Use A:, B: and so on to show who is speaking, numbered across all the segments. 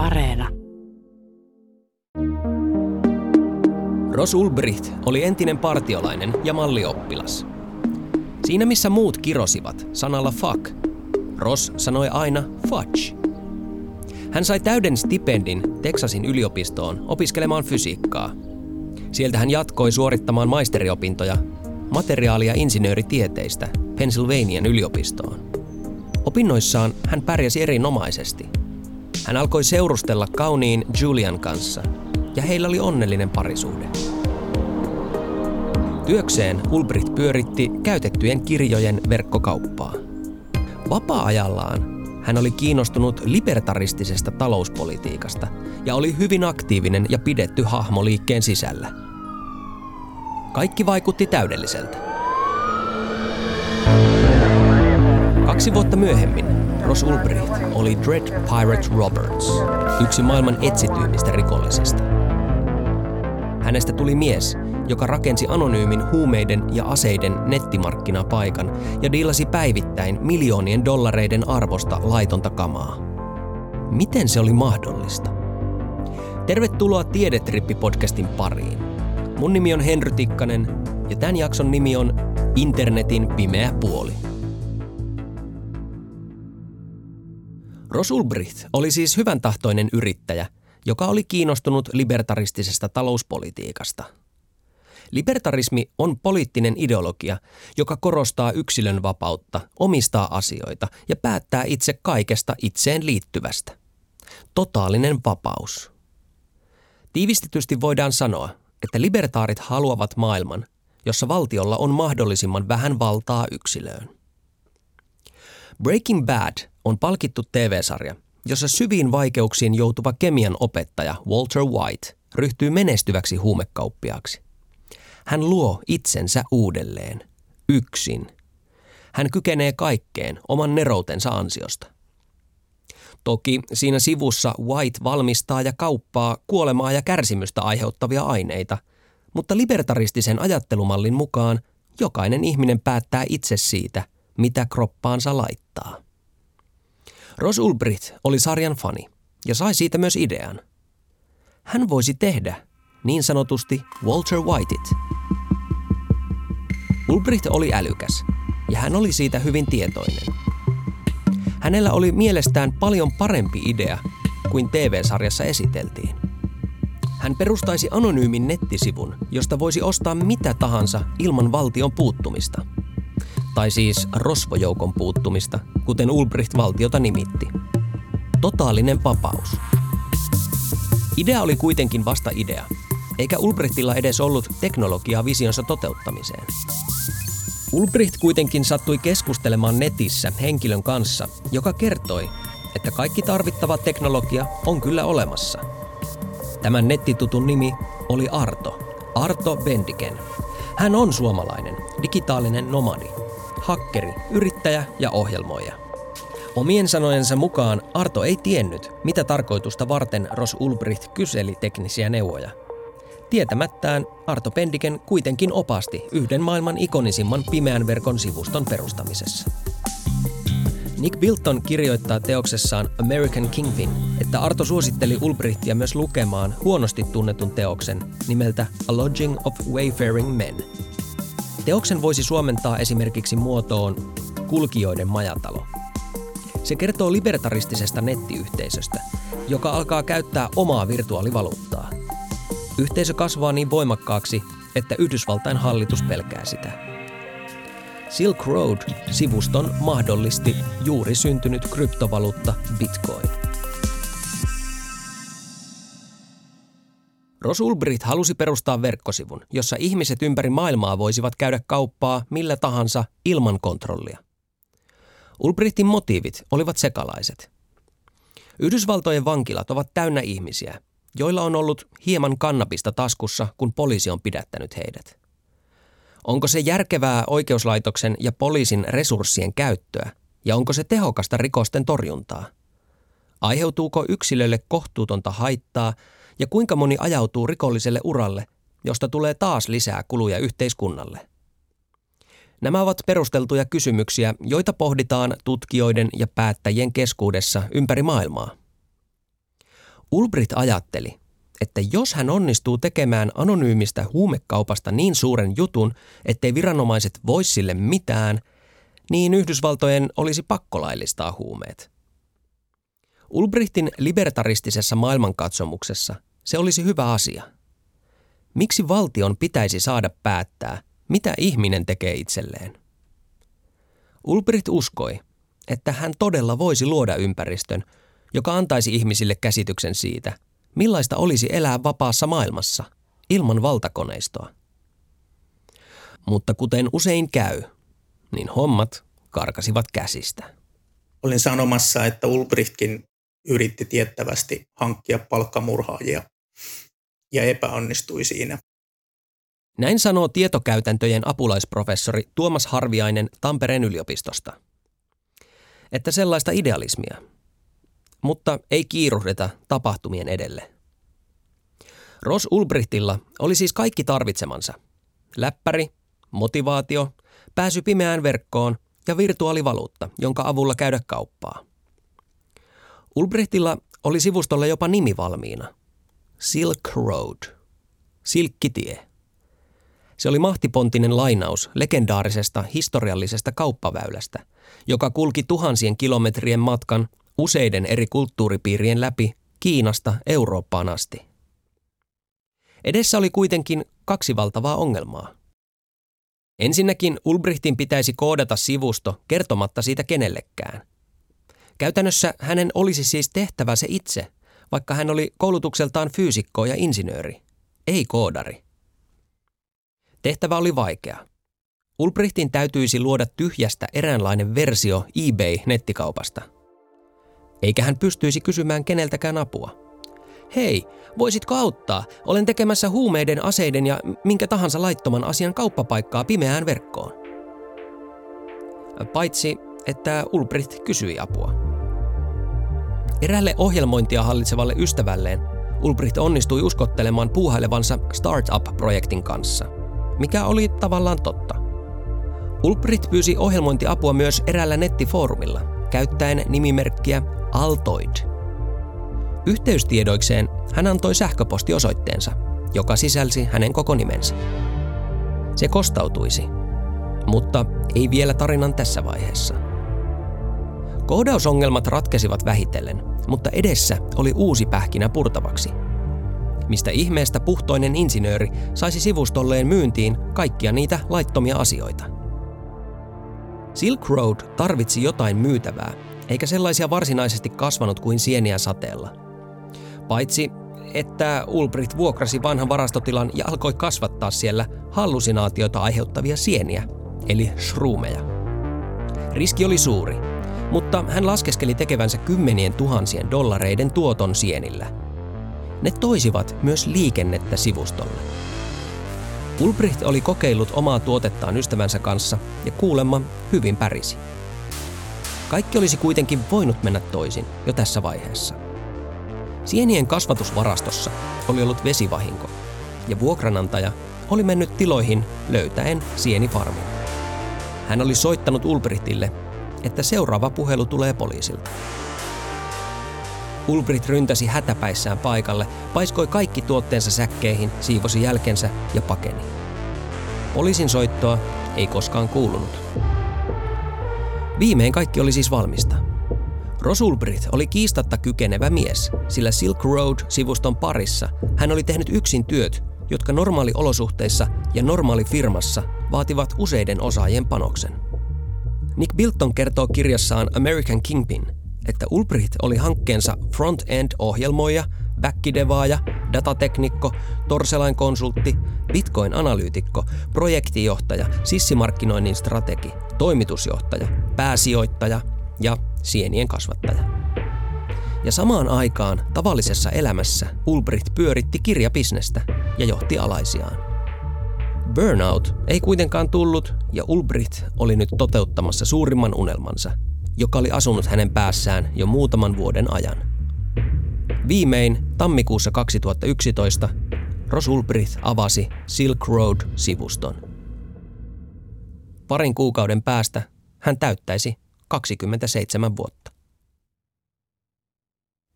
A: Areena.
B: Ros Ulbricht oli entinen partiolainen ja mallioppilas. Siinä missä muut kirosivat sanalla fuck, Ross sanoi aina fudge. Hän sai täyden stipendin Texasin yliopistoon opiskelemaan fysiikkaa. Sieltä hän jatkoi suorittamaan maisteriopintoja materiaali- ja insinööritieteistä Pennsylvanian yliopistoon. Opinnoissaan hän pärjäsi erinomaisesti. Hän alkoi seurustella kauniin Julian kanssa ja heillä oli onnellinen parisuhde. Työkseen Ulbricht pyöritti käytettyjen kirjojen verkkokauppaa. Vapaa-ajallaan hän oli kiinnostunut libertaristisesta talouspolitiikasta ja oli hyvin aktiivinen ja pidetty hahmo liikkeen sisällä. Kaikki vaikutti täydelliseltä. Kaksi vuotta myöhemmin Ross Ulbricht oli Dread Pirate Roberts, yksi maailman etsityimmistä rikollisista. Hänestä tuli mies, joka rakensi anonyymin huumeiden ja aseiden nettimarkkinapaikan ja diilasi päivittäin miljoonien dollareiden arvosta laitonta kamaa. Miten se oli mahdollista? Tervetuloa Tiedetrippi-podcastin pariin. Mun nimi on Henry Tikkanen ja tämän jakson nimi on Internetin pimeä puoli. Ross Ulbricht oli siis hyvän tahtoinen yrittäjä, joka oli kiinnostunut libertaristisesta talouspolitiikasta. Libertarismi on poliittinen ideologia, joka korostaa yksilön vapautta, omistaa asioita ja päättää itse kaikesta itseen liittyvästä. Totaalinen vapaus. Tiivistetysti voidaan sanoa, että libertaarit haluavat maailman, jossa valtiolla on mahdollisimman vähän valtaa yksilöön. Breaking Bad on palkittu TV-sarja, jossa syviin vaikeuksiin joutuva kemian opettaja Walter White ryhtyy menestyväksi huumekauppiaaksi. Hän luo itsensä uudelleen, yksin. Hän kykenee kaikkeen oman neroutensa ansiosta. Toki siinä sivussa White valmistaa ja kauppaa kuolemaa ja kärsimystä aiheuttavia aineita, mutta libertaristisen ajattelumallin mukaan jokainen ihminen päättää itse siitä, mitä kroppaansa laittaa. Ros Ulbricht oli sarjan fani ja sai siitä myös idean. Hän voisi tehdä niin sanotusti Walter Whiteit. Ulbricht oli älykäs ja hän oli siitä hyvin tietoinen. Hänellä oli mielestään paljon parempi idea kuin TV-sarjassa esiteltiin. Hän perustaisi anonyymin nettisivun, josta voisi ostaa mitä tahansa ilman valtion puuttumista – tai siis rosvojoukon puuttumista, kuten Ulbricht valtiota nimitti. Totaalinen vapaus. Idea oli kuitenkin vasta idea, eikä Ulbrichtilla edes ollut teknologiaa visionsa toteuttamiseen. Ulbricht kuitenkin sattui keskustelemaan netissä henkilön kanssa, joka kertoi, että kaikki tarvittava teknologia on kyllä olemassa. Tämän nettitutun nimi oli Arto, Arto Bendiken. Hän on suomalainen, digitaalinen nomadi – hakkeri, yrittäjä ja ohjelmoija. Omien sanojensa mukaan Arto ei tiennyt, mitä tarkoitusta varten Ros Ulbricht kyseli teknisiä neuvoja. Tietämättään Arto Pendiken kuitenkin opasti yhden maailman ikonisimman pimeän verkon sivuston perustamisessa. Nick Bilton kirjoittaa teoksessaan American Kingpin, että Arto suositteli Ulbrichtia myös lukemaan huonosti tunnetun teoksen nimeltä A Lodging of Wayfaring Men – Teoksen voisi suomentaa esimerkiksi muotoon kulkijoiden majatalo. Se kertoo libertaristisesta nettiyhteisöstä, joka alkaa käyttää omaa virtuaalivaluuttaa. Yhteisö kasvaa niin voimakkaaksi, että Yhdysvaltain hallitus pelkää sitä. Silk Road-sivuston mahdollisti juuri syntynyt kryptovaluutta Bitcoin. Ros Ulbricht halusi perustaa verkkosivun, jossa ihmiset ympäri maailmaa voisivat käydä kauppaa millä tahansa ilman kontrollia. Ulbrichtin motiivit olivat sekalaiset. Yhdysvaltojen vankilat ovat täynnä ihmisiä, joilla on ollut hieman kannabista taskussa, kun poliisi on pidättänyt heidät. Onko se järkevää oikeuslaitoksen ja poliisin resurssien käyttöä ja onko se tehokasta rikosten torjuntaa? Aiheutuuko yksilölle kohtuutonta haittaa – ja kuinka moni ajautuu rikolliselle uralle, josta tulee taas lisää kuluja yhteiskunnalle. Nämä ovat perusteltuja kysymyksiä, joita pohditaan tutkijoiden ja päättäjien keskuudessa ympäri maailmaa. Ulbricht ajatteli, että jos hän onnistuu tekemään anonyymistä huumekaupasta niin suuren jutun, ettei viranomaiset vois sille mitään, niin Yhdysvaltojen olisi pakkolaillistaa huumeet. Ulbrichtin libertaristisessa maailmankatsomuksessa se olisi hyvä asia. Miksi valtion pitäisi saada päättää, mitä ihminen tekee itselleen? Ulbricht uskoi, että hän todella voisi luoda ympäristön, joka antaisi ihmisille käsityksen siitä, millaista olisi elää vapaassa maailmassa, ilman valtakoneistoa. Mutta kuten usein käy, niin hommat karkasivat käsistä.
A: Olin sanomassa, että Ulbrichtkin yritti tiettävästi hankkia palkkamurhaajia ja epäonnistui siinä.
B: Näin sanoo tietokäytäntöjen apulaisprofessori Tuomas Harviainen Tampereen yliopistosta. Että sellaista idealismia. Mutta ei kiiruhdeta tapahtumien edelle. Ros Ulbrichtilla oli siis kaikki tarvitsemansa. Läppäri, motivaatio, pääsy pimeään verkkoon ja virtuaalivaluutta, jonka avulla käydä kauppaa. Ulbrichtilla oli sivustolla jopa nimi valmiina. Silk Road. Silkkitie. Se oli mahtipontinen lainaus legendaarisesta historiallisesta kauppaväylästä, joka kulki tuhansien kilometrien matkan useiden eri kulttuuripiirien läpi Kiinasta Eurooppaan asti. Edessä oli kuitenkin kaksi valtavaa ongelmaa. Ensinnäkin Ulbrichtin pitäisi koodata sivusto kertomatta siitä kenellekään. Käytännössä hänen olisi siis tehtävä se itse, vaikka hän oli koulutukseltaan fyysikko ja insinööri, ei koodari. Tehtävä oli vaikea. Ulbrichtin täytyisi luoda tyhjästä eräänlainen versio eBay-nettikaupasta. Eikä hän pystyisi kysymään keneltäkään apua. Hei, voisitko auttaa? Olen tekemässä huumeiden, aseiden ja minkä tahansa laittoman asian kauppapaikkaa pimeään verkkoon. Paitsi, että Ulbricht kysyi apua. Erälle ohjelmointia hallitsevalle ystävälleen Ulbricht onnistui uskottelemaan puuhailevansa Startup-projektin kanssa, mikä oli tavallaan totta. Ulbricht pyysi ohjelmointiapua myös eräällä nettifoorumilla, käyttäen nimimerkkiä Altoid. Yhteystiedoikseen hän antoi sähköpostiosoitteensa, joka sisälsi hänen koko nimensä. Se kostautuisi, mutta ei vielä tarinan tässä vaiheessa. Koodausongelmat ratkesivat vähitellen, mutta edessä oli uusi pähkinä purtavaksi. Mistä ihmeestä puhtoinen insinööri saisi sivustolleen myyntiin kaikkia niitä laittomia asioita? Silk Road tarvitsi jotain myytävää, eikä sellaisia varsinaisesti kasvanut kuin sieniä sateella. Paitsi, että Ulbricht vuokrasi vanhan varastotilan ja alkoi kasvattaa siellä hallusinaatioita aiheuttavia sieniä, eli shroomeja. Riski oli suuri, mutta hän laskeskeli tekevänsä kymmenien tuhansien dollareiden tuoton sienillä. Ne toisivat myös liikennettä sivustolle. Ulbricht oli kokeillut omaa tuotettaan ystävänsä kanssa ja kuulemma hyvin pärisi. Kaikki olisi kuitenkin voinut mennä toisin jo tässä vaiheessa. Sienien kasvatusvarastossa oli ollut vesivahinko ja vuokranantaja oli mennyt tiloihin löytäen sienifarmin. Hän oli soittanut Ulbrichtille että seuraava puhelu tulee poliisilta. Ulbricht ryntäsi hätäpäissään paikalle, paiskoi kaikki tuotteensa säkkeihin, siivosi jälkensä ja pakeni. Poliisin soittoa ei koskaan kuulunut. Viimein kaikki oli siis valmista. Rosulbricht oli kiistatta kykenevä mies, sillä Silk Road-sivuston parissa hän oli tehnyt yksin työt, jotka normaaliolosuhteissa ja normaali firmassa vaativat useiden osaajien panoksen. Nick Bilton kertoo kirjassaan American Kingpin, että Ulbricht oli hankkeensa front-end-ohjelmoija, backidevaaja, datateknikko, torselain-konsultti, bitcoin-analyytikko, projektijohtaja, sissimarkkinoinnin strategi, toimitusjohtaja, pääsijoittaja ja sienien kasvattaja. Ja samaan aikaan tavallisessa elämässä Ulbricht pyöritti kirjabisnestä ja johti alaisiaan. Burnout ei kuitenkaan tullut ja Ulbricht oli nyt toteuttamassa suurimman unelmansa, joka oli asunut hänen päässään jo muutaman vuoden ajan. Viimein tammikuussa 2011 Ros Ulbricht avasi Silk Road-sivuston. Parin kuukauden päästä hän täyttäisi 27 vuotta.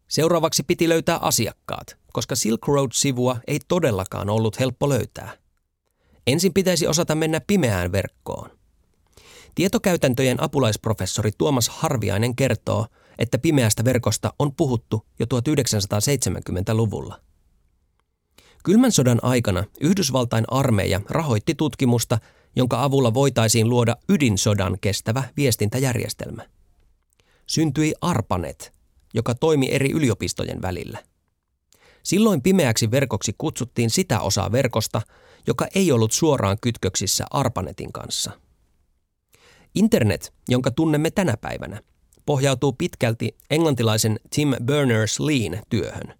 B: Seuraavaksi piti löytää asiakkaat, koska Silk Road-sivua ei todellakaan ollut helppo löytää. Ensin pitäisi osata mennä pimeään verkkoon. Tietokäytäntöjen apulaisprofessori Tuomas Harviainen kertoo, että pimeästä verkosta on puhuttu jo 1970-luvulla. Kylmän sodan aikana Yhdysvaltain armeija rahoitti tutkimusta, jonka avulla voitaisiin luoda ydinsodan kestävä viestintäjärjestelmä. Syntyi ARPANET, joka toimi eri yliopistojen välillä. Silloin pimeäksi verkoksi kutsuttiin sitä osaa verkosta, joka ei ollut suoraan kytköksissä ARPANETin kanssa. Internet, jonka tunnemme tänä päivänä, pohjautuu pitkälti englantilaisen Tim Berners-Leen työhön.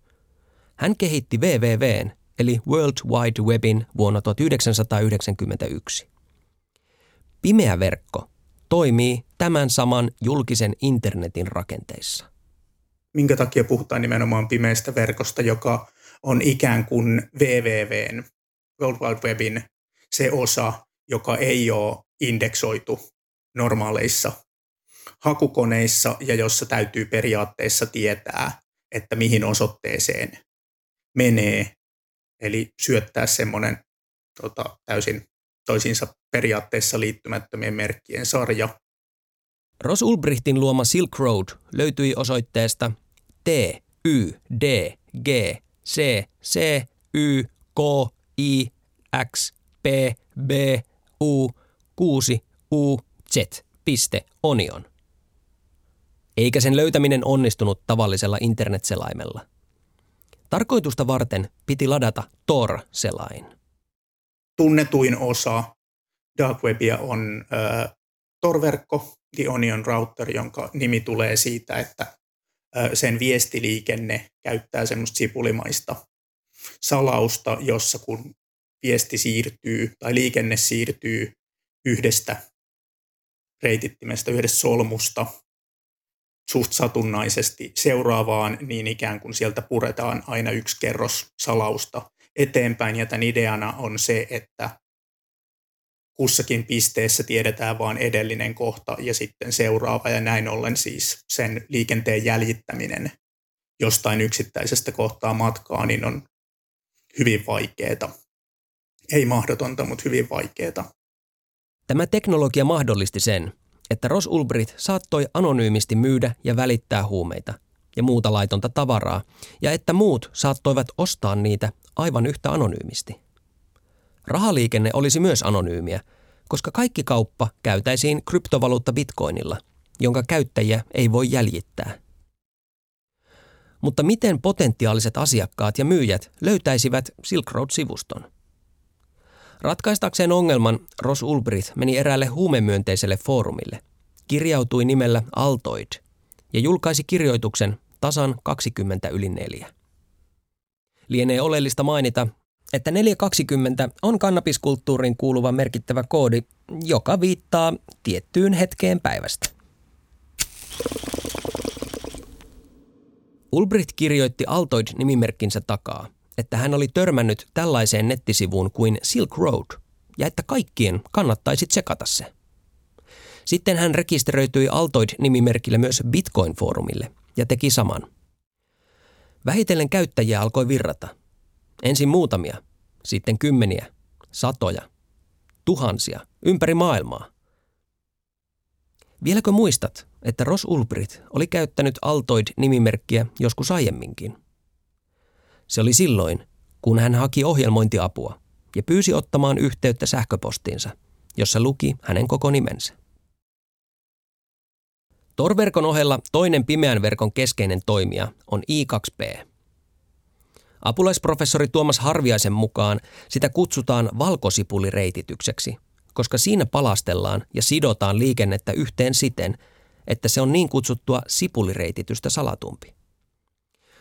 B: Hän kehitti WWWn eli World Wide Webin vuonna 1991. Pimeä verkko toimii tämän saman julkisen internetin rakenteissa.
A: Minkä takia puhutaan nimenomaan pimeästä verkosta, joka on ikään kuin WWWn, World Wide Webin, se osa, joka ei ole indeksoitu normaaleissa hakukoneissa ja jossa täytyy periaatteessa tietää, että mihin osoitteeseen menee. Eli syöttää semmoinen tota, täysin toisiinsa periaatteessa liittymättömien merkkien sarja.
B: Ross Ulbrichtin luoma Silk Road löytyi osoitteesta T, Y, D, G, C, C, Y, K, I, X, P, B, U, 6, U, Z, piste, onion. Eikä sen löytäminen onnistunut tavallisella internetselaimella. Tarkoitusta varten piti ladata Tor-selain.
A: Tunnetuin osa Dark Webia on äh, Tor-verkko, The Onion Router, jonka nimi tulee siitä, että sen viestiliikenne käyttää semmoista sipulimaista salausta, jossa kun viesti siirtyy tai liikenne siirtyy yhdestä reitittimestä, yhdestä solmusta suht satunnaisesti seuraavaan, niin ikään kuin sieltä puretaan aina yksi kerros salausta eteenpäin. Ja tämän ideana on se, että kussakin pisteessä tiedetään vain edellinen kohta ja sitten seuraava, ja näin ollen siis sen liikenteen jäljittäminen jostain yksittäisestä kohtaa matkaa, niin on hyvin vaikeaa. Ei mahdotonta, mutta hyvin vaikeaa.
B: Tämä teknologia mahdollisti sen, että Ross Ulbricht saattoi anonyymisti myydä ja välittää huumeita ja muuta laitonta tavaraa, ja että muut saattoivat ostaa niitä aivan yhtä anonyymisti. Rahaliikenne olisi myös anonyymiä, koska kaikki kauppa käytäisiin kryptovaluutta bitcoinilla, jonka käyttäjiä ei voi jäljittää. Mutta miten potentiaaliset asiakkaat ja myyjät löytäisivät Silk Road-sivuston? Ratkaistakseen ongelman Ross Ulbricht meni eräälle huumemyönteiselle foorumille, kirjautui nimellä Altoid ja julkaisi kirjoituksen tasan 20 yli 4. Lienee oleellista mainita, että 420 on kannabiskulttuuriin kuuluva merkittävä koodi, joka viittaa tiettyyn hetkeen päivästä. Ulbricht kirjoitti Altoid-nimimerkkinsä takaa, että hän oli törmännyt tällaiseen nettisivuun kuin Silk Road ja että kaikkien kannattaisi tsekata se. Sitten hän rekisteröityi Altoid-nimimerkillä myös Bitcoin-foorumille ja teki saman. Vähitellen käyttäjiä alkoi virrata. Ensin muutamia, sitten kymmeniä, satoja, tuhansia, ympäri maailmaa. Vieläkö muistat, että Ross Ulbricht oli käyttänyt Altoid-nimimerkkiä joskus aiemminkin? Se oli silloin, kun hän haki ohjelmointiapua ja pyysi ottamaan yhteyttä sähköpostiinsa, jossa luki hänen koko nimensä. Torverkon ohella toinen pimeän verkon keskeinen toimija on I2P. Apulaisprofessori Tuomas Harviaisen mukaan sitä kutsutaan valkosipulireititykseksi, koska siinä palastellaan ja sidotaan liikennettä yhteen siten, että se on niin kutsuttua sipulireititystä salatumpi.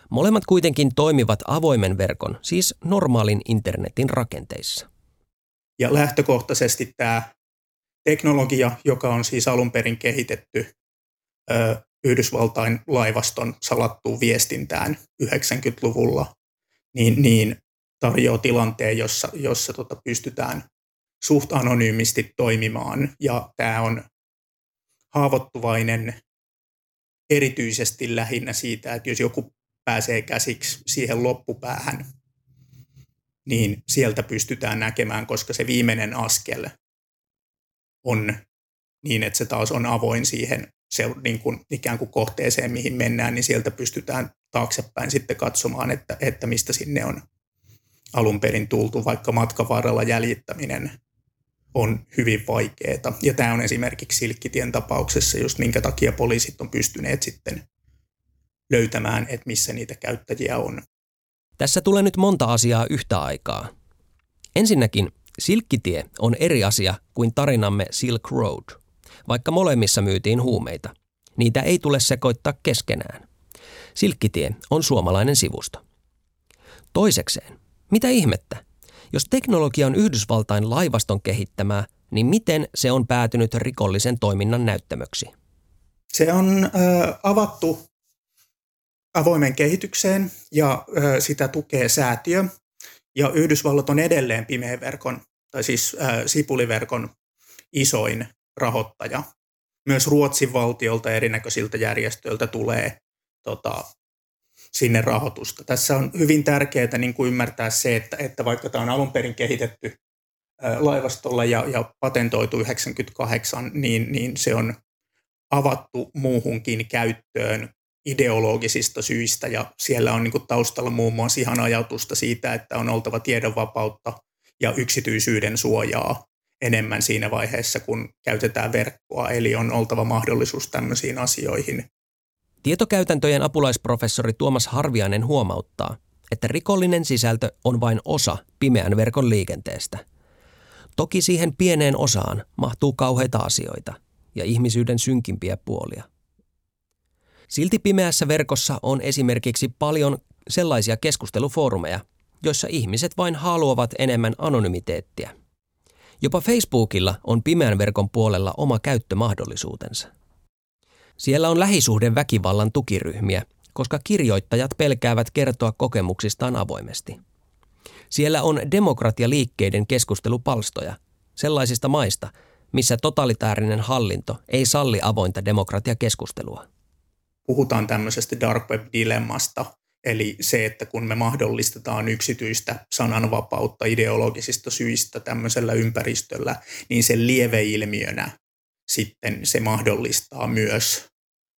B: Molemmat kuitenkin toimivat avoimen verkon, siis normaalin internetin rakenteissa.
A: Ja lähtökohtaisesti tämä teknologia, joka on siis alun perin kehitetty ö, Yhdysvaltain laivaston salattuun viestintään 90-luvulla, niin, niin tarjoaa tilanteen, jossa, jossa tota pystytään suht anonyymisti toimimaan. Ja tämä on haavoittuvainen erityisesti lähinnä siitä, että jos joku pääsee käsiksi siihen loppupäähän, niin sieltä pystytään näkemään, koska se viimeinen askel on niin, että se taas on avoin siihen se, niin kuin, ikään kuin kohteeseen, mihin mennään, niin sieltä pystytään taaksepäin sitten katsomaan, että, että mistä sinne on alun perin tultu, vaikka matkan varrella jäljittäminen on hyvin vaikeaa. Ja tämä on esimerkiksi Silkkitien tapauksessa just minkä takia poliisit on pystyneet sitten löytämään, että missä niitä käyttäjiä on.
B: Tässä tulee nyt monta asiaa yhtä aikaa. Ensinnäkin Silkkitie on eri asia kuin tarinamme Silk Road, vaikka molemmissa myytiin huumeita. Niitä ei tule sekoittaa keskenään. Silkkitie on suomalainen sivusto. Toisekseen, mitä ihmettä? Jos teknologia on Yhdysvaltain laivaston kehittämää, niin miten se on päätynyt rikollisen toiminnan näyttämöksi?
A: Se on äh, avattu avoimen kehitykseen ja äh, sitä tukee säätiö. Ja Yhdysvallat on edelleen pimeän verkon, tai siis äh, sipuliverkon isoin rahoittaja. Myös Ruotsin valtiolta erinäköisiltä järjestöiltä tulee tota, sinne rahoitusta. Tässä on hyvin tärkeää niin kuin ymmärtää se, että, että vaikka tämä on alun perin kehitetty laivastolla ja, ja patentoitu 98, niin, niin se on avattu muuhunkin käyttöön ideologisista syistä ja siellä on niin kuin taustalla muun muassa ihan ajatusta siitä, että on oltava tiedonvapautta ja yksityisyyden suojaa enemmän siinä vaiheessa, kun käytetään verkkoa, eli on oltava mahdollisuus tämmöisiin asioihin.
B: Tietokäytäntöjen apulaisprofessori Tuomas Harviainen huomauttaa, että rikollinen sisältö on vain osa pimeän verkon liikenteestä. Toki siihen pieneen osaan mahtuu kauheita asioita ja ihmisyyden synkimpiä puolia. Silti pimeässä verkossa on esimerkiksi paljon sellaisia keskustelufoorumeja, joissa ihmiset vain haluavat enemmän anonymiteettiä. Jopa Facebookilla on pimeän verkon puolella oma käyttömahdollisuutensa. Siellä on lähisuhden väkivallan tukiryhmiä, koska kirjoittajat pelkäävät kertoa kokemuksistaan avoimesti. Siellä on demokratialiikkeiden keskustelupalstoja sellaisista maista, missä totalitaarinen hallinto ei salli avointa demokratiakeskustelua.
A: Puhutaan tämmöisestä dark web-dilemmasta, eli se, että kun me mahdollistetaan yksityistä sananvapautta ideologisista syistä tämmöisellä ympäristöllä, niin sen lieveilmiönä sitten se mahdollistaa myös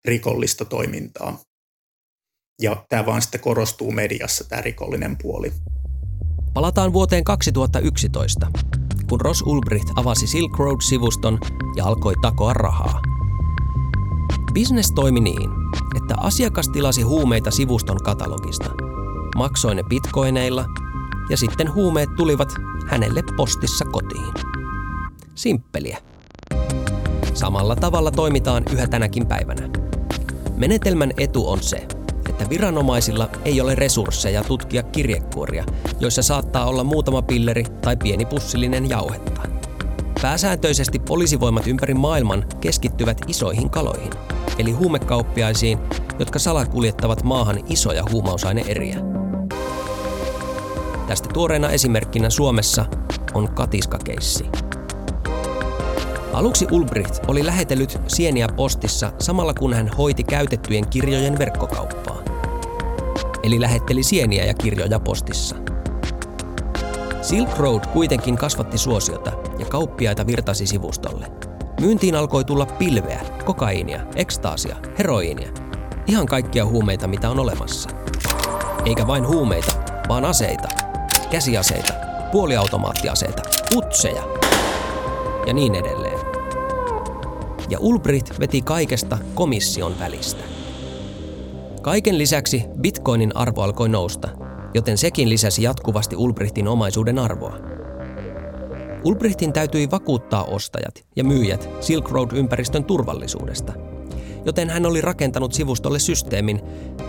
A: rikollista toimintaa. Ja tämä vaan sitten korostuu mediassa, tämä rikollinen puoli.
B: Palataan vuoteen 2011, kun Ross Ulbricht avasi Silk Road-sivuston ja alkoi takoa rahaa. Business toimi niin, että asiakas tilasi huumeita sivuston katalogista, maksoi ne bitcoineilla ja sitten huumeet tulivat hänelle postissa kotiin. Simppeliä. Samalla tavalla toimitaan yhä tänäkin päivänä. Menetelmän etu on se, että viranomaisilla ei ole resursseja tutkia kirjekuoria, joissa saattaa olla muutama pilleri tai pieni pussillinen jauhetta. Pääsääntöisesti poliisivoimat ympäri maailman keskittyvät isoihin kaloihin, eli huumekauppiaisiin, jotka salakuljettavat maahan isoja huumausaineeriä. Tästä tuoreena esimerkkinä Suomessa on katiskakeissi. Aluksi Ulbricht oli lähetellyt sieniä postissa samalla kun hän hoiti käytettyjen kirjojen verkkokauppaa. Eli lähetteli sieniä ja kirjoja postissa. Silk Road kuitenkin kasvatti suosiota ja kauppiaita virtasi sivustolle. Myyntiin alkoi tulla pilveä, kokaiinia, ekstaasia, heroiinia. Ihan kaikkia huumeita, mitä on olemassa. Eikä vain huumeita, vaan aseita, käsiaseita, puoliautomaattiaseita, utseja ja niin edelleen ja Ulbricht veti kaikesta komission välistä. Kaiken lisäksi bitcoinin arvo alkoi nousta, joten sekin lisäsi jatkuvasti Ulbrichtin omaisuuden arvoa. Ulbrichtin täytyi vakuuttaa ostajat ja myyjät Silk Road-ympäristön turvallisuudesta, joten hän oli rakentanut sivustolle systeemin,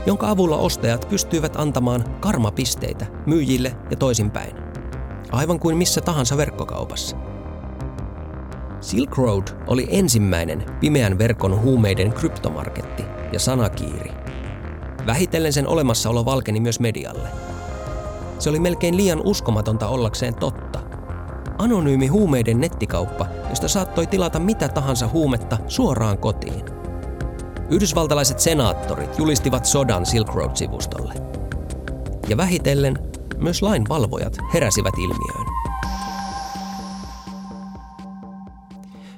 B: jonka avulla ostajat pystyivät antamaan karmapisteitä myyjille ja toisinpäin, aivan kuin missä tahansa verkkokaupassa. Silk Road oli ensimmäinen pimeän verkon huumeiden kryptomarketti ja sanakiiri. Vähitellen sen olemassaolo valkeni myös medialle. Se oli melkein liian uskomatonta ollakseen totta. Anonyymi huumeiden nettikauppa, josta saattoi tilata mitä tahansa huumetta suoraan kotiin. Yhdysvaltalaiset senaattorit julistivat sodan Silk Road-sivustolle. Ja vähitellen myös lainvalvojat heräsivät ilmiöön.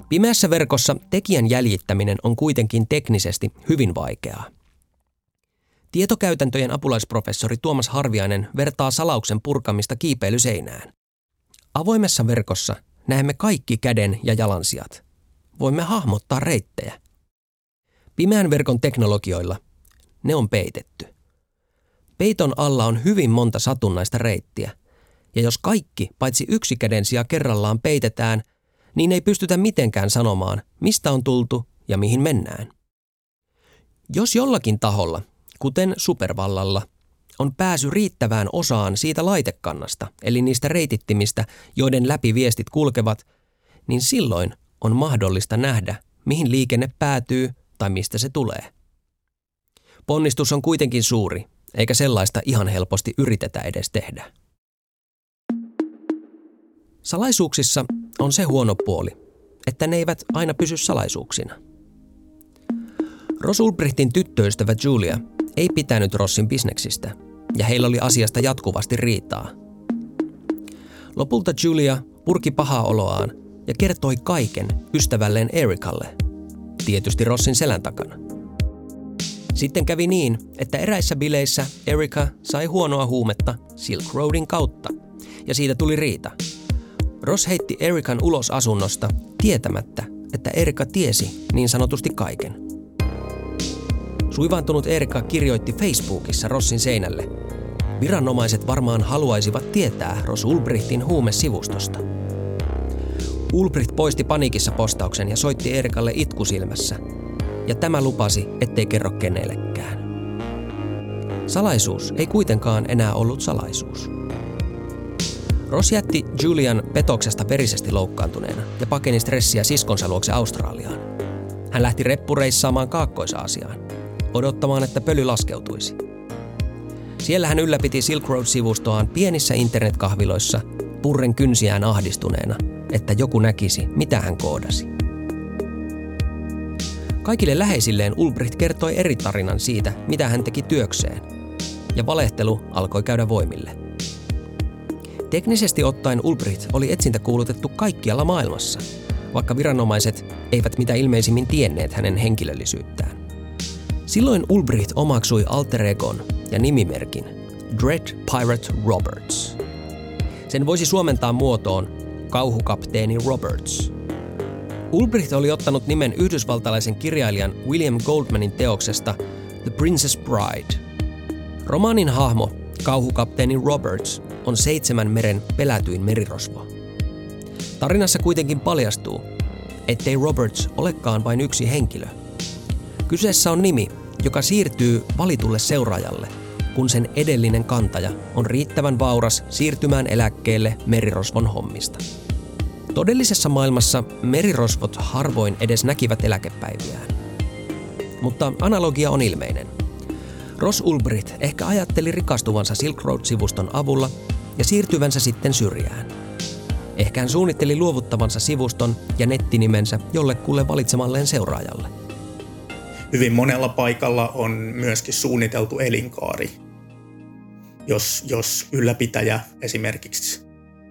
B: Pimeässä verkossa tekijän jäljittäminen on kuitenkin teknisesti hyvin vaikeaa. Tietokäytäntöjen apulaisprofessori Tuomas Harviainen vertaa salauksen purkamista kiipeilyseinään. Avoimessa verkossa näemme kaikki käden ja jalansijat. Voimme hahmottaa reittejä. Pimeän verkon teknologioilla ne on peitetty. Peiton alla on hyvin monta satunnaista reittiä, ja jos kaikki paitsi yksi kädensiä kerrallaan peitetään, niin ei pystytä mitenkään sanomaan, mistä on tultu ja mihin mennään. Jos jollakin taholla, kuten supervallalla, on pääsy riittävään osaan siitä laitekannasta, eli niistä reitittimistä, joiden läpi viestit kulkevat, niin silloin on mahdollista nähdä, mihin liikenne päätyy tai mistä se tulee. Ponnistus on kuitenkin suuri, eikä sellaista ihan helposti yritetä edes tehdä. Salaisuuksissa on se huono puoli, että ne eivät aina pysy salaisuuksina. Ross Ulbrichtin tyttöystävä Julia ei pitänyt Rossin bisneksistä, ja heillä oli asiasta jatkuvasti riitaa. Lopulta Julia purki pahaa oloaan ja kertoi kaiken ystävälleen Erikalle, tietysti Rossin selän takana. Sitten kävi niin, että eräissä bileissä Erika sai huonoa huumetta Silk Roadin kautta, ja siitä tuli riita. Ross heitti Erikan ulos asunnosta tietämättä, että Erika tiesi niin sanotusti kaiken. Suivaantunut Erika kirjoitti Facebookissa Rossin seinälle. Viranomaiset varmaan haluaisivat tietää Ross Ulbrichtin huumesivustosta. Ulbricht poisti paniikissa postauksen ja soitti Erikalle itkusilmässä. Ja tämä lupasi, ettei kerro kenellekään. Salaisuus ei kuitenkaan enää ollut salaisuus. Ross jätti Julian petoksesta verisesti loukkaantuneena ja pakeni stressiä siskonsa luokse Australiaan. Hän lähti reppureissaamaan Kaakkois-Aasiaan, odottamaan, että pöly laskeutuisi. Siellä hän ylläpiti Silk Road-sivustoaan pienissä internetkahviloissa, purren kynsiään ahdistuneena, että joku näkisi, mitä hän koodasi. Kaikille läheisilleen Ulbricht kertoi eri tarinan siitä, mitä hän teki työkseen, ja valehtelu alkoi käydä voimille – Teknisesti ottaen Ulbricht oli etsintä kuulutettu kaikkialla maailmassa, vaikka viranomaiset eivät mitä ilmeisimmin tienneet hänen henkilöllisyyttään. Silloin Ulbricht omaksui alter egon ja nimimerkin Dread Pirate Roberts. Sen voisi suomentaa muotoon kauhukapteeni Roberts. Ulbricht oli ottanut nimen yhdysvaltalaisen kirjailijan William Goldmanin teoksesta The Princess Bride. Romaanin hahmo, kauhukapteeni Roberts, on seitsemän meren pelätyin merirosvo. Tarinassa kuitenkin paljastuu, ettei Roberts olekaan vain yksi henkilö. Kyseessä on nimi, joka siirtyy valitulle seuraajalle, kun sen edellinen kantaja on riittävän vauras siirtymään eläkkeelle merirosvon hommista. Todellisessa maailmassa merirosvot harvoin edes näkivät eläkepäiviään. Mutta analogia on ilmeinen. Ross Ulbricht ehkä ajatteli rikastuvansa Silk Road-sivuston avulla ja siirtyvänsä sitten syrjään. Ehkä hän suunnitteli luovuttavansa sivuston ja nettinimensä jollekulle valitsemalleen seuraajalle.
A: Hyvin monella paikalla on myöskin suunniteltu elinkaari. Jos, jos ylläpitäjä esimerkiksi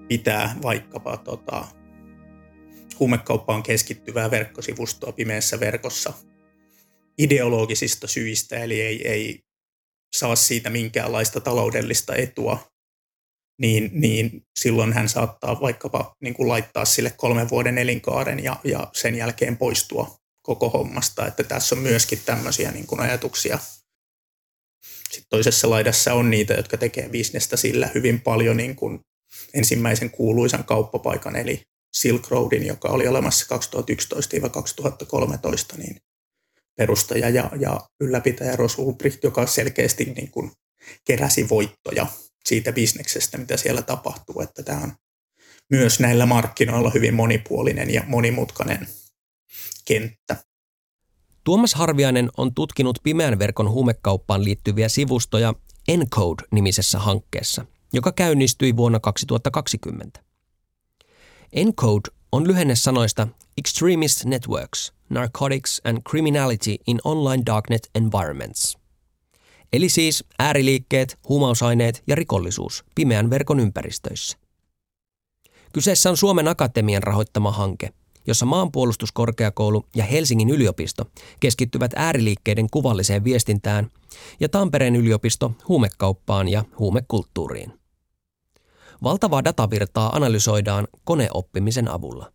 A: pitää vaikkapa tota, huumekauppaan keskittyvää verkkosivustoa pimeässä verkossa ideologisista syistä, eli ei, ei saa siitä minkäänlaista taloudellista etua, niin, niin silloin hän saattaa vaikkapa niin kuin laittaa sille kolmen vuoden elinkaaren ja, ja sen jälkeen poistua koko hommasta. Että tässä on myöskin tämmöisiä niin kuin ajatuksia. Sitten toisessa laidassa on niitä, jotka tekee bisnestä sillä hyvin paljon niin kuin ensimmäisen kuuluisan kauppapaikan, eli Silk Roadin, joka oli olemassa 2011-2013, niin perustaja ja, ja ylläpitäjä Ross Ulbricht, joka selkeästi niin kuin keräsi voittoja siitä bisneksestä, mitä siellä tapahtuu, että tämä on myös näillä markkinoilla hyvin monipuolinen ja monimutkainen kenttä.
B: Tuomas Harviainen on tutkinut pimeän verkon huumekauppaan liittyviä sivustoja Encode-nimisessä hankkeessa, joka käynnistyi vuonna 2020. Encode on lyhenne sanoista Extremist Networks, Narcotics and Criminality in Online Darknet Environments. Eli siis ääriliikkeet, huumausaineet ja rikollisuus pimeän verkon ympäristöissä. Kyseessä on Suomen Akatemian rahoittama hanke, jossa maanpuolustuskorkeakoulu ja Helsingin yliopisto keskittyvät ääriliikkeiden kuvalliseen viestintään ja Tampereen yliopisto huumekauppaan ja huumekulttuuriin. Valtavaa datavirtaa analysoidaan koneoppimisen avulla.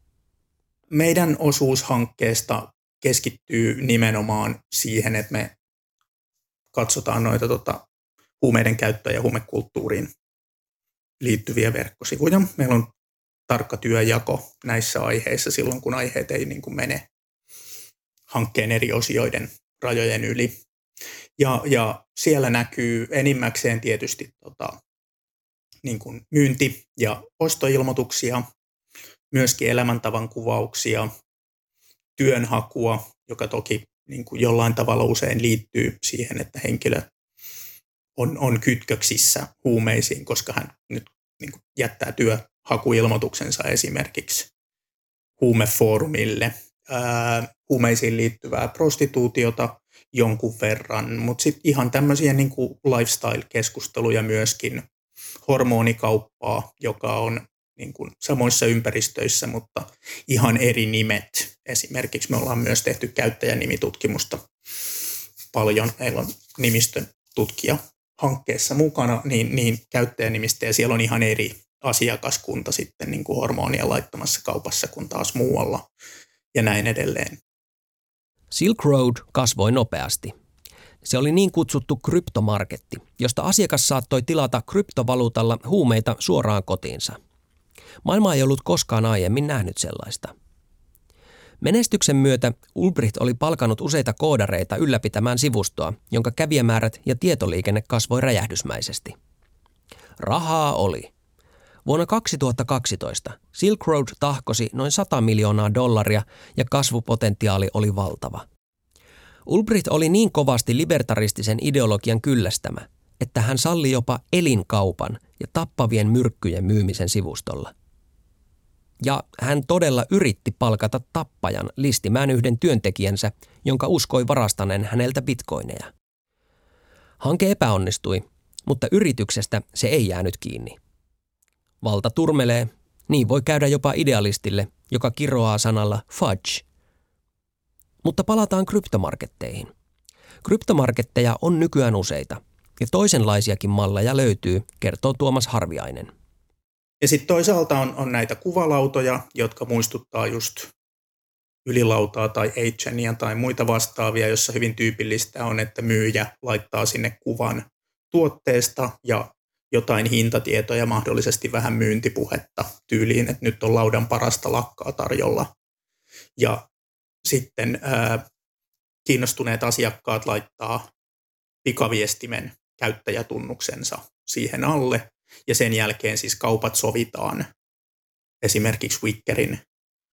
A: Meidän osuus hankkeesta keskittyy nimenomaan siihen, että me katsotaan noita tota, huumeiden käyttöä ja huumekulttuuriin liittyviä verkkosivuja. Meillä on tarkka työjako näissä aiheissa silloin, kun aiheet ei niin kuin mene hankkeen eri osioiden rajojen yli. Ja, ja siellä näkyy enimmäkseen tietysti tota, niin kuin myynti- ja ostoilmoituksia, myöskin elämäntavan kuvauksia, työnhakua, joka toki niin kuin jollain tavalla usein liittyy siihen, että henkilö on, on kytköksissä huumeisiin, koska hän nyt niin kuin jättää työhakuilmoituksensa esimerkiksi huumefoorumille, ää, huumeisiin liittyvää prostituutiota jonkun verran, mutta sitten ihan tämmöisiä niin lifestyle-keskusteluja myöskin, hormonikauppaa, joka on niin kuin samoissa ympäristöissä, mutta ihan eri nimet. Esimerkiksi me ollaan myös tehty käyttäjänimitutkimusta paljon. Meillä on nimistön tutkija hankkeessa mukana, niin, niin käyttäjänimistä ja siellä on ihan eri asiakaskunta sitten niin kuin hormonien laittamassa kaupassa kuin taas muualla ja näin edelleen.
B: Silk Road kasvoi nopeasti. Se oli niin kutsuttu kryptomarketti, josta asiakas saattoi tilata kryptovaluutalla huumeita suoraan kotiinsa – Maailma ei ollut koskaan aiemmin nähnyt sellaista. Menestyksen myötä Ulbricht oli palkanut useita koodareita ylläpitämään sivustoa, jonka kävijämäärät ja tietoliikenne kasvoi räjähdysmäisesti. Rahaa oli. Vuonna 2012 Silk Road tahkosi noin 100 miljoonaa dollaria ja kasvupotentiaali oli valtava. Ulbricht oli niin kovasti libertaristisen ideologian kyllästämä, että hän salli jopa elinkaupan ja tappavien myrkkyjen myymisen sivustolla. Ja hän todella yritti palkata tappajan listimään yhden työntekijänsä, jonka uskoi varastaneen häneltä bitcoineja. Hanke epäonnistui, mutta yrityksestä se ei jäänyt kiinni. Valta turmelee, niin voi käydä jopa idealistille, joka kiroaa sanalla fudge. Mutta palataan kryptomarketteihin. Kryptomarketteja on nykyään useita, ja toisenlaisiakin malleja löytyy, kertoo Tuomas Harviainen.
A: Ja sitten toisaalta on, on näitä kuvalautoja, jotka muistuttaa just ylilautaa tai agenia tai muita vastaavia, jossa hyvin tyypillistä on, että myyjä laittaa sinne kuvan tuotteesta ja jotain hintatietoja, mahdollisesti vähän myyntipuhetta tyyliin, että nyt on laudan parasta lakkaa tarjolla. Ja sitten ää, kiinnostuneet asiakkaat laittaa pikaviestimen käyttäjätunnuksensa siihen alle ja sen jälkeen siis kaupat sovitaan esimerkiksi Wickerin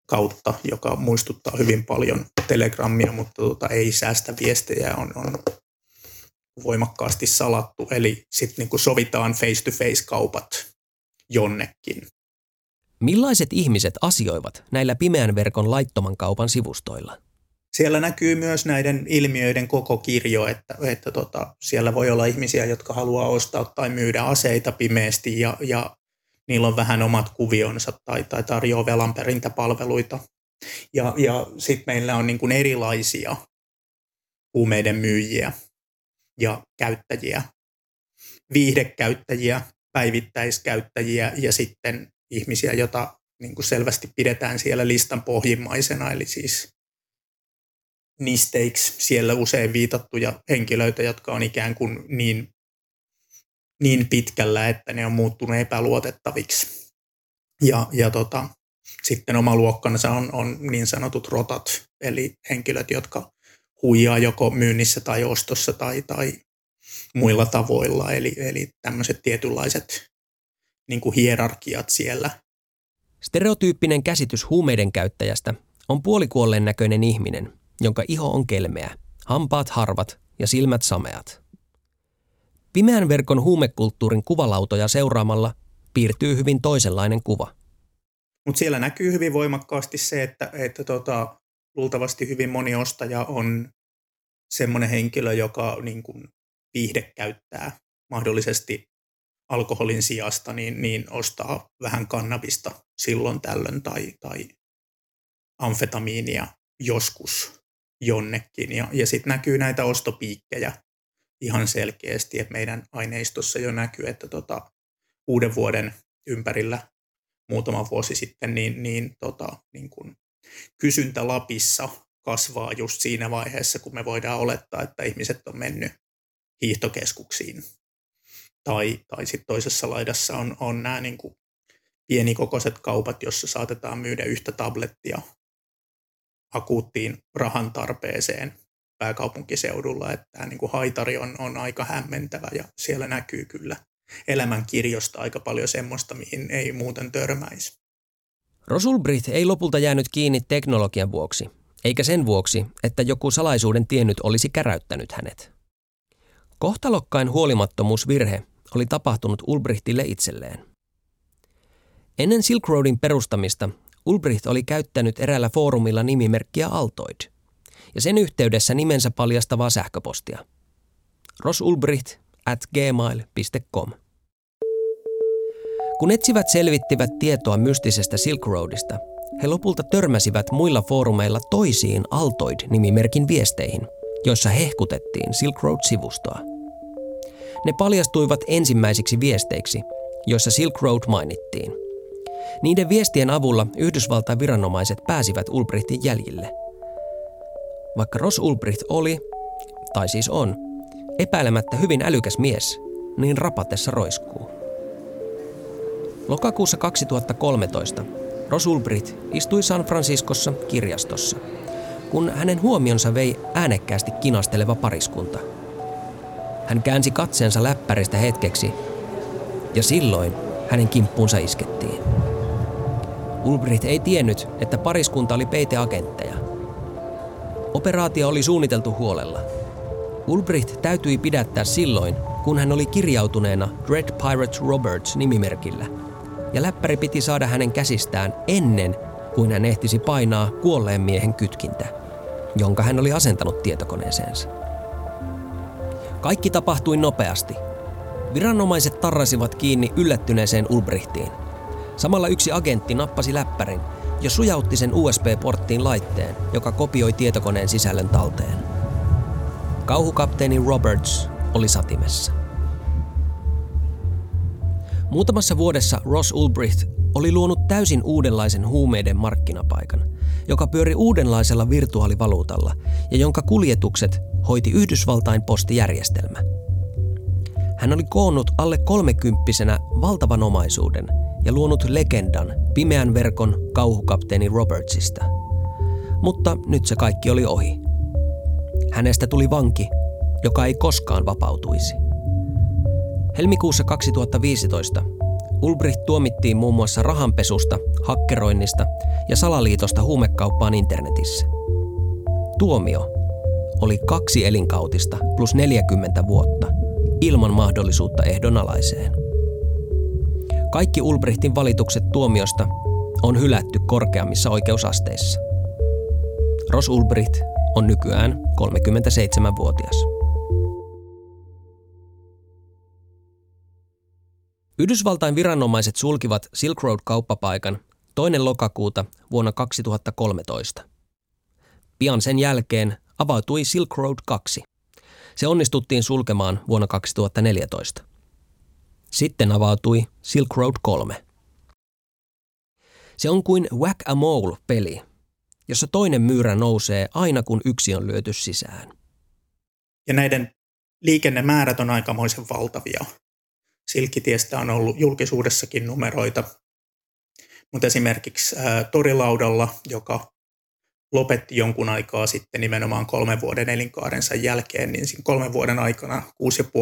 A: kautta, joka muistuttaa hyvin paljon Telegramia, mutta tota, ei säästä viestejä, on, on voimakkaasti salattu. Eli sitten niin sovitaan face-to-face kaupat jonnekin.
B: Millaiset ihmiset asioivat näillä pimeän verkon laittoman kaupan sivustoilla?
A: Siellä näkyy myös näiden ilmiöiden koko kirjo, että, että tota, siellä voi olla ihmisiä, jotka haluaa ostaa tai myydä aseita pimeästi ja, ja niillä on vähän omat kuvionsa tai, tai tarjoaa velanperintäpalveluita. Ja, ja sitten meillä on niin kuin erilaisia huumeiden myyjiä ja käyttäjiä, viihdekäyttäjiä, päivittäiskäyttäjiä ja sitten ihmisiä, joita niin kuin selvästi pidetään siellä listan pohjimmaisena, eli siis nisteiksi siellä usein viitattuja henkilöitä, jotka on ikään kuin niin, niin pitkällä, että ne on muuttunut epäluotettaviksi. Ja, ja tota, sitten oma luokkansa on, on niin sanotut rotat, eli henkilöt, jotka huijaa joko myynnissä tai ostossa tai, tai muilla tavoilla, eli, eli tämmöiset tietynlaiset niin kuin hierarkiat siellä.
B: Stereotyyppinen käsitys huumeiden käyttäjästä on puolikuolleen näköinen ihminen, jonka iho on kelmeä, hampaat harvat ja silmät sameat. Pimeän verkon huumekulttuurin kuvalautoja seuraamalla piirtyy hyvin toisenlainen kuva.
A: Mutta siellä näkyy hyvin voimakkaasti se, että, että tota, luultavasti hyvin moni ostaja on semmoinen henkilö, joka niin kuin viihde käyttää mahdollisesti alkoholin sijasta, niin, niin ostaa vähän kannabista silloin tällöin tai, tai amfetamiinia joskus jonnekin. Ja, ja sitten näkyy näitä ostopiikkejä ihan selkeästi, että meidän aineistossa jo näkyy, että tota, uuden vuoden ympärillä muutama vuosi sitten, niin, niin, tota, niin kun kysyntä Lapissa kasvaa just siinä vaiheessa, kun me voidaan olettaa, että ihmiset on mennyt hiihtokeskuksiin. Tai, tai sitten toisessa laidassa on, on nämä niin pienikokoiset kaupat, jossa saatetaan myydä yhtä tablettia akuuttiin rahan tarpeeseen pääkaupunkiseudulla, että tämä niin kuin haitari on, on aika hämmentävä ja siellä näkyy kyllä elämän kirjosta aika paljon semmoista, mihin ei muuten törmäisi.
B: Rosulbrit ei lopulta jäänyt kiinni teknologian vuoksi, eikä sen vuoksi, että joku salaisuuden tiennyt olisi käräyttänyt hänet. Kohtalokkain huolimattomuusvirhe oli tapahtunut Ulbrichtille itselleen. Ennen Silk Roadin perustamista Ulbricht oli käyttänyt eräällä foorumilla nimimerkkiä Altoid ja sen yhteydessä nimensä paljastavaa sähköpostia. rosulbricht at gmail.com. Kun etsivät selvittivät tietoa mystisestä Silk Roadista, he lopulta törmäsivät muilla foorumeilla toisiin Altoid-nimimerkin viesteihin, joissa hehkutettiin Silk Road-sivustoa. Ne paljastuivat ensimmäisiksi viesteiksi, joissa Silk Road mainittiin. Niiden viestien avulla Yhdysvaltain viranomaiset pääsivät Ulbrichtin jäljille. Vaikka Ross Ulbricht oli, tai siis on, epäilemättä hyvin älykäs mies, niin rapatessa roiskuu. Lokakuussa 2013 Ross Ulbricht istui San Franciscossa kirjastossa, kun hänen huomionsa vei äänekkäästi kinasteleva pariskunta. Hän käänsi katseensa läppäristä hetkeksi, ja silloin hänen kimppuunsa iskettiin. Ulbricht ei tiennyt, että pariskunta oli peiteagentteja. Operaatio oli suunniteltu huolella. Ulbricht täytyi pidättää silloin, kun hän oli kirjautuneena Dread Pirate Roberts nimimerkillä – ja läppäri piti saada hänen käsistään ennen kuin hän ehtisi painaa kuolleen miehen kytkintä, jonka hän oli asentanut tietokoneeseensa. Kaikki tapahtui nopeasti. Viranomaiset tarrasivat kiinni yllättyneeseen Ulbrichtiin. Samalla yksi agentti nappasi läppärin ja sujautti sen USB-porttiin laitteen, joka kopioi tietokoneen sisällön talteen. Kauhukapteeni Roberts oli satimessa. Muutamassa vuodessa Ross Ulbricht oli luonut täysin uudenlaisen huumeiden markkinapaikan, joka pyöri uudenlaisella virtuaalivaluutalla ja jonka kuljetukset hoiti Yhdysvaltain postijärjestelmä. Hän oli koonnut alle kolmekymppisenä valtavan omaisuuden ja luonut legendan pimeän verkon kauhukapteeni Robertsista. Mutta nyt se kaikki oli ohi. Hänestä tuli vanki, joka ei koskaan vapautuisi. Helmikuussa 2015 Ulbricht tuomittiin muun muassa rahanpesusta, hakkeroinnista ja salaliitosta huumekauppaan internetissä. Tuomio oli kaksi elinkautista plus 40 vuotta ilman mahdollisuutta ehdonalaiseen. Kaikki Ulbrichtin valitukset tuomiosta on hylätty korkeammissa oikeusasteissa. Ros Ulbricht on nykyään 37-vuotias. Yhdysvaltain viranomaiset sulkivat Silk Road-kauppapaikan toinen lokakuuta vuonna 2013. Pian sen jälkeen avautui Silk Road 2. Se onnistuttiin sulkemaan vuonna 2014. Sitten avautui Silk Road 3. Se on kuin Whack-a-Mole-peli, jossa toinen myyrä nousee aina kun yksi on lyöty sisään.
A: Ja näiden liikennemäärät on aikamoisen valtavia. Silkkitiestä on ollut julkisuudessakin numeroita, mutta esimerkiksi ää, Torilaudalla, joka lopetti jonkun aikaa sitten nimenomaan kolmen vuoden elinkaarensa jälkeen, niin siinä kolmen vuoden aikana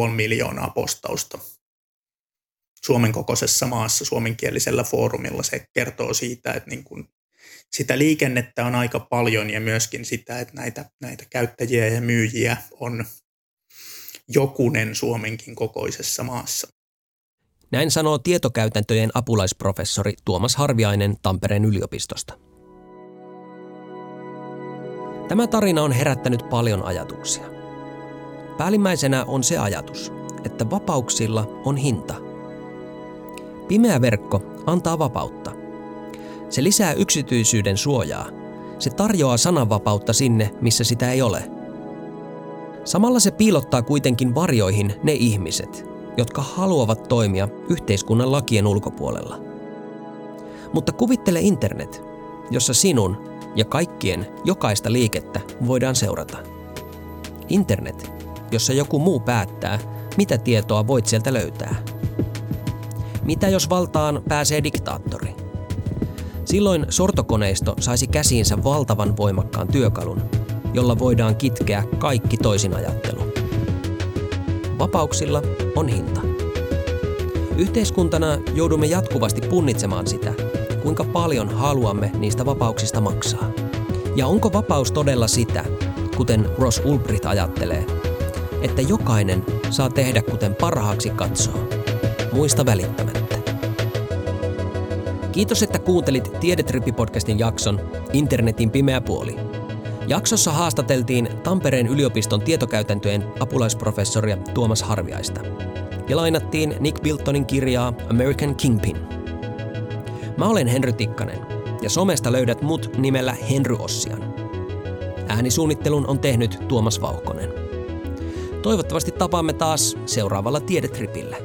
A: 6,5 miljoonaa postausta Suomen kokoisessa maassa suomenkielisellä foorumilla. Se kertoo siitä, että niin kuin sitä liikennettä on aika paljon ja myöskin sitä, että näitä, näitä käyttäjiä ja myyjiä on jokunen Suomenkin kokoisessa maassa.
B: Näin sanoo tietokäytäntöjen apulaisprofessori Tuomas Harviainen Tampereen yliopistosta. Tämä tarina on herättänyt paljon ajatuksia. Päällimmäisenä on se ajatus, että vapauksilla on hinta. Pimeä verkko antaa vapautta. Se lisää yksityisyyden suojaa. Se tarjoaa sananvapautta sinne, missä sitä ei ole. Samalla se piilottaa kuitenkin varjoihin ne ihmiset, jotka haluavat toimia yhteiskunnan lakien ulkopuolella. Mutta kuvittele internet, jossa sinun ja kaikkien jokaista liikettä voidaan seurata. Internet, jossa joku muu päättää, mitä tietoa voit sieltä löytää. Mitä jos valtaan pääsee diktaattori? Silloin sortokoneisto saisi käsiinsä valtavan voimakkaan työkalun, jolla voidaan kitkeä kaikki toisinajattelu. Vapauksilla on hinta. Yhteiskuntana joudumme jatkuvasti punnitsemaan sitä, kuinka paljon haluamme niistä vapauksista maksaa. Ja onko vapaus todella sitä, kuten Ross Ulbricht ajattelee, että jokainen saa tehdä kuten parhaaksi katsoo, muista välittämättä. Kiitos, että kuuntelit Tiedetrippi-podcastin jakson Internetin pimeä puoli. Jaksossa haastateltiin Tampereen yliopiston tietokäytäntöjen apulaisprofessoria Tuomas Harviaista ja lainattiin Nick Biltonin kirjaa American Kingpin. Mä olen Henry Tikkanen ja somesta löydät mut nimellä Henry Ossian. Äänisuunnittelun on tehnyt Tuomas Vauhkonen. Toivottavasti tapaamme taas seuraavalla tiedetripillä.